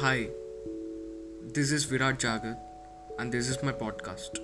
Hi, this is Virat Jagat, and this is my podcast.